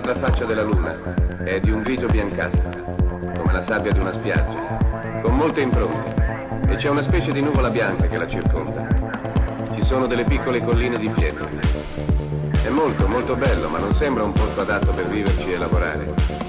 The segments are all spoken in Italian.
l'altra faccia della luna. È di un grigio biancastro, come la sabbia di una spiaggia, con molte impronte. E c'è una specie di nuvola bianca che la circonda. Ci sono delle piccole colline di pietra. È molto, molto bello, ma non sembra un posto adatto per viverci e lavorare.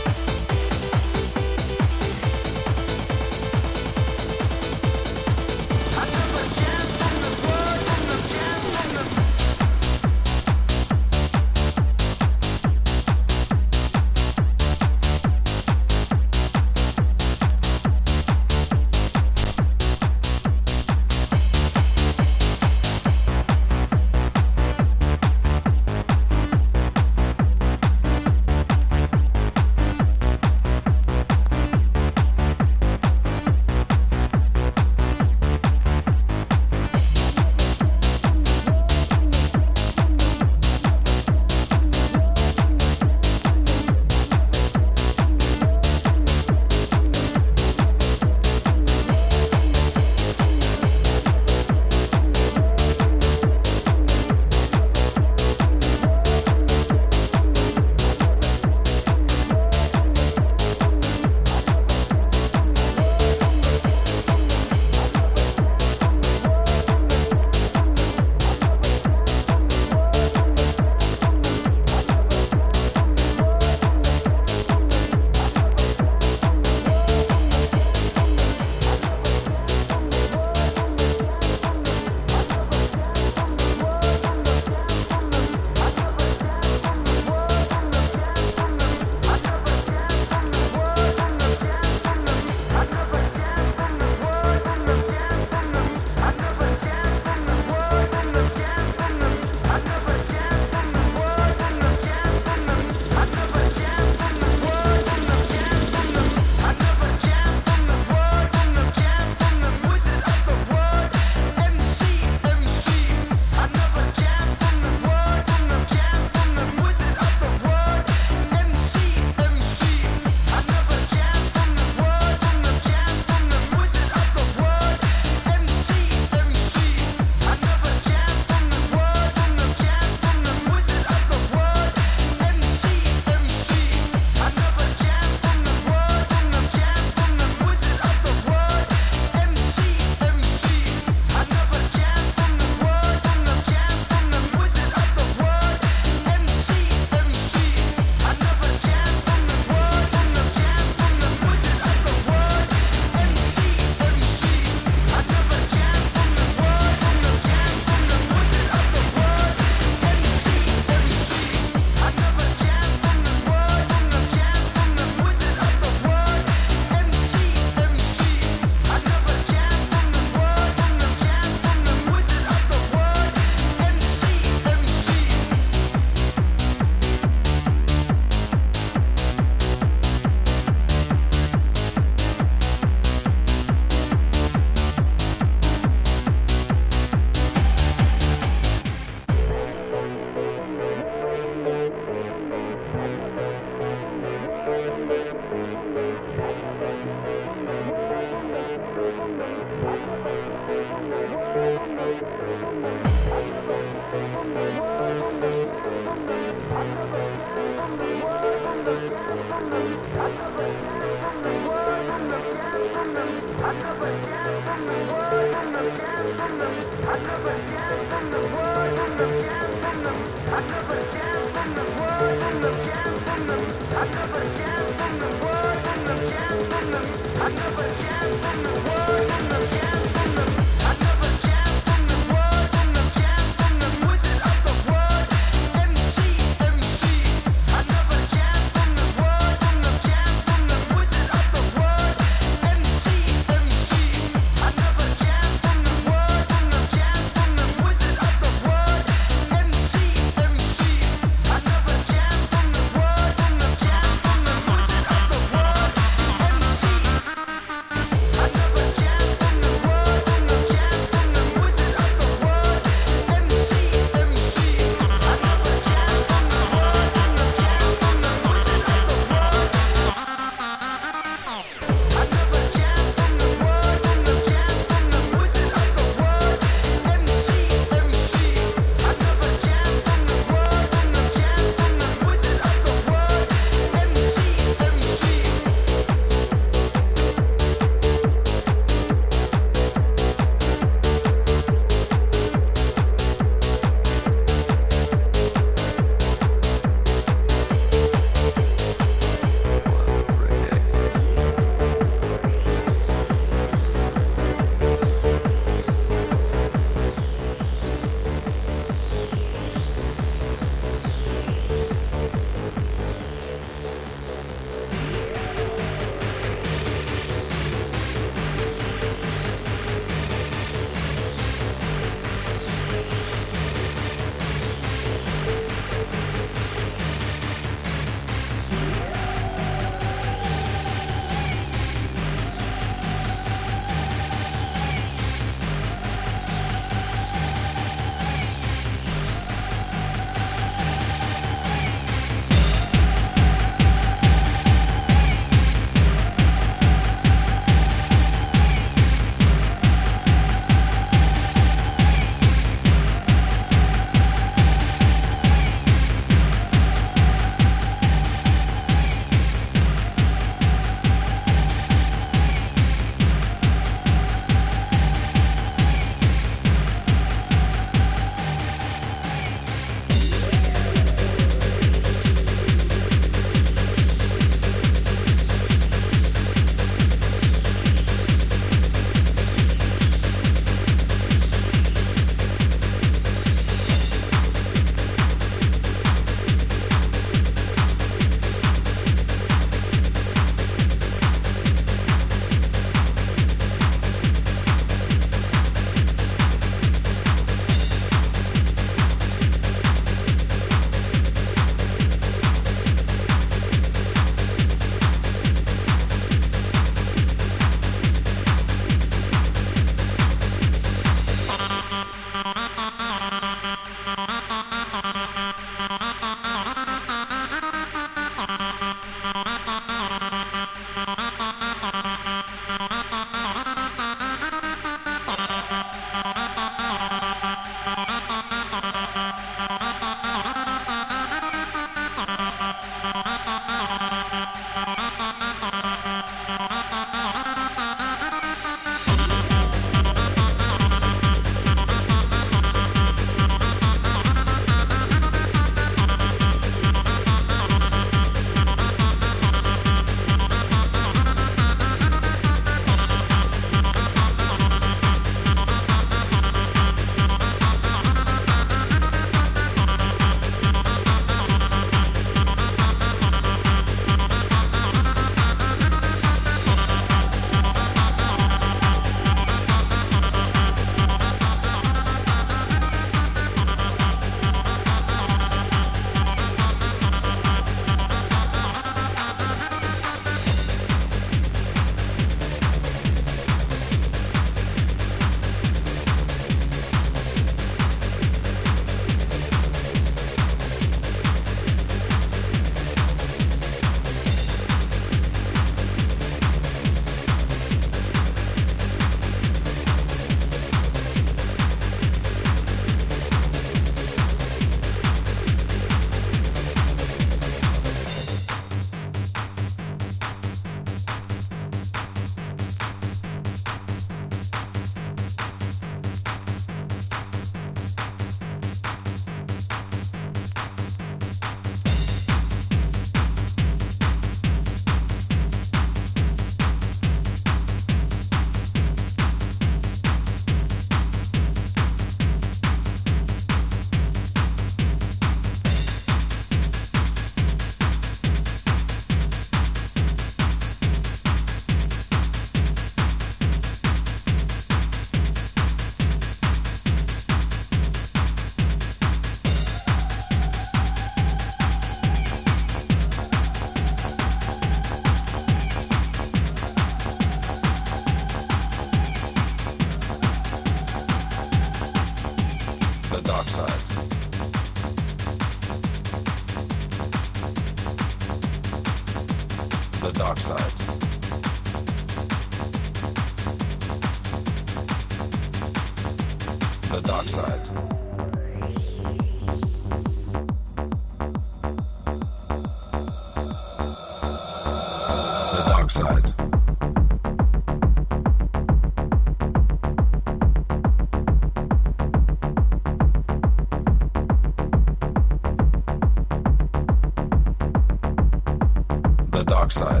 dioxide.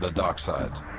The dark side.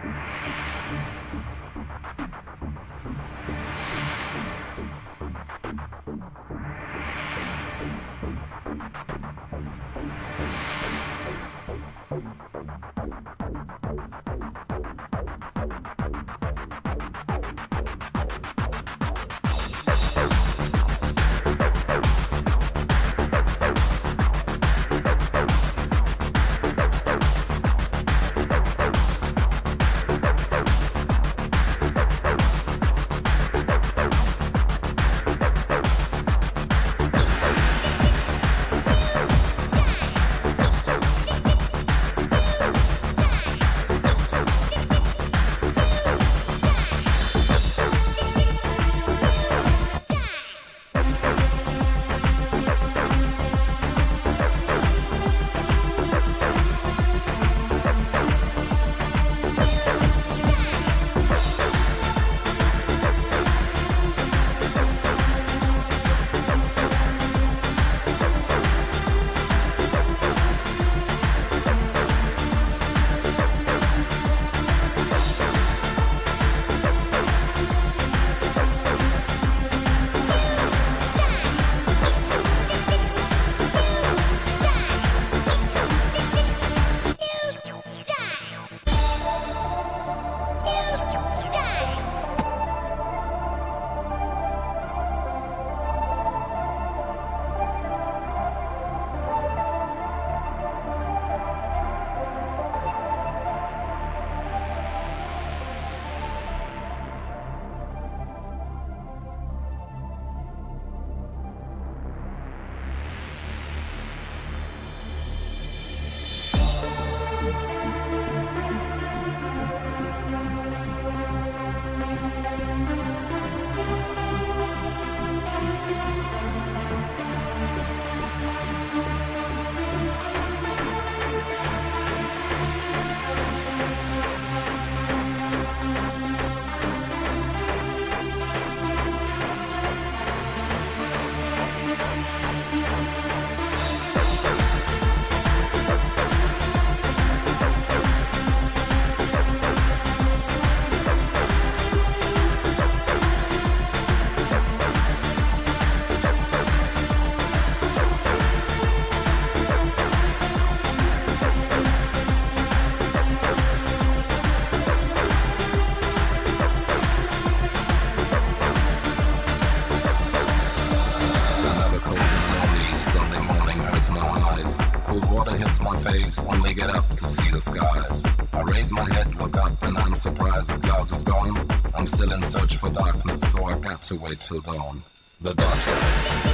Surprised the clouds have gone. I'm still in search for darkness, so I've got to wait till dawn. The dark side.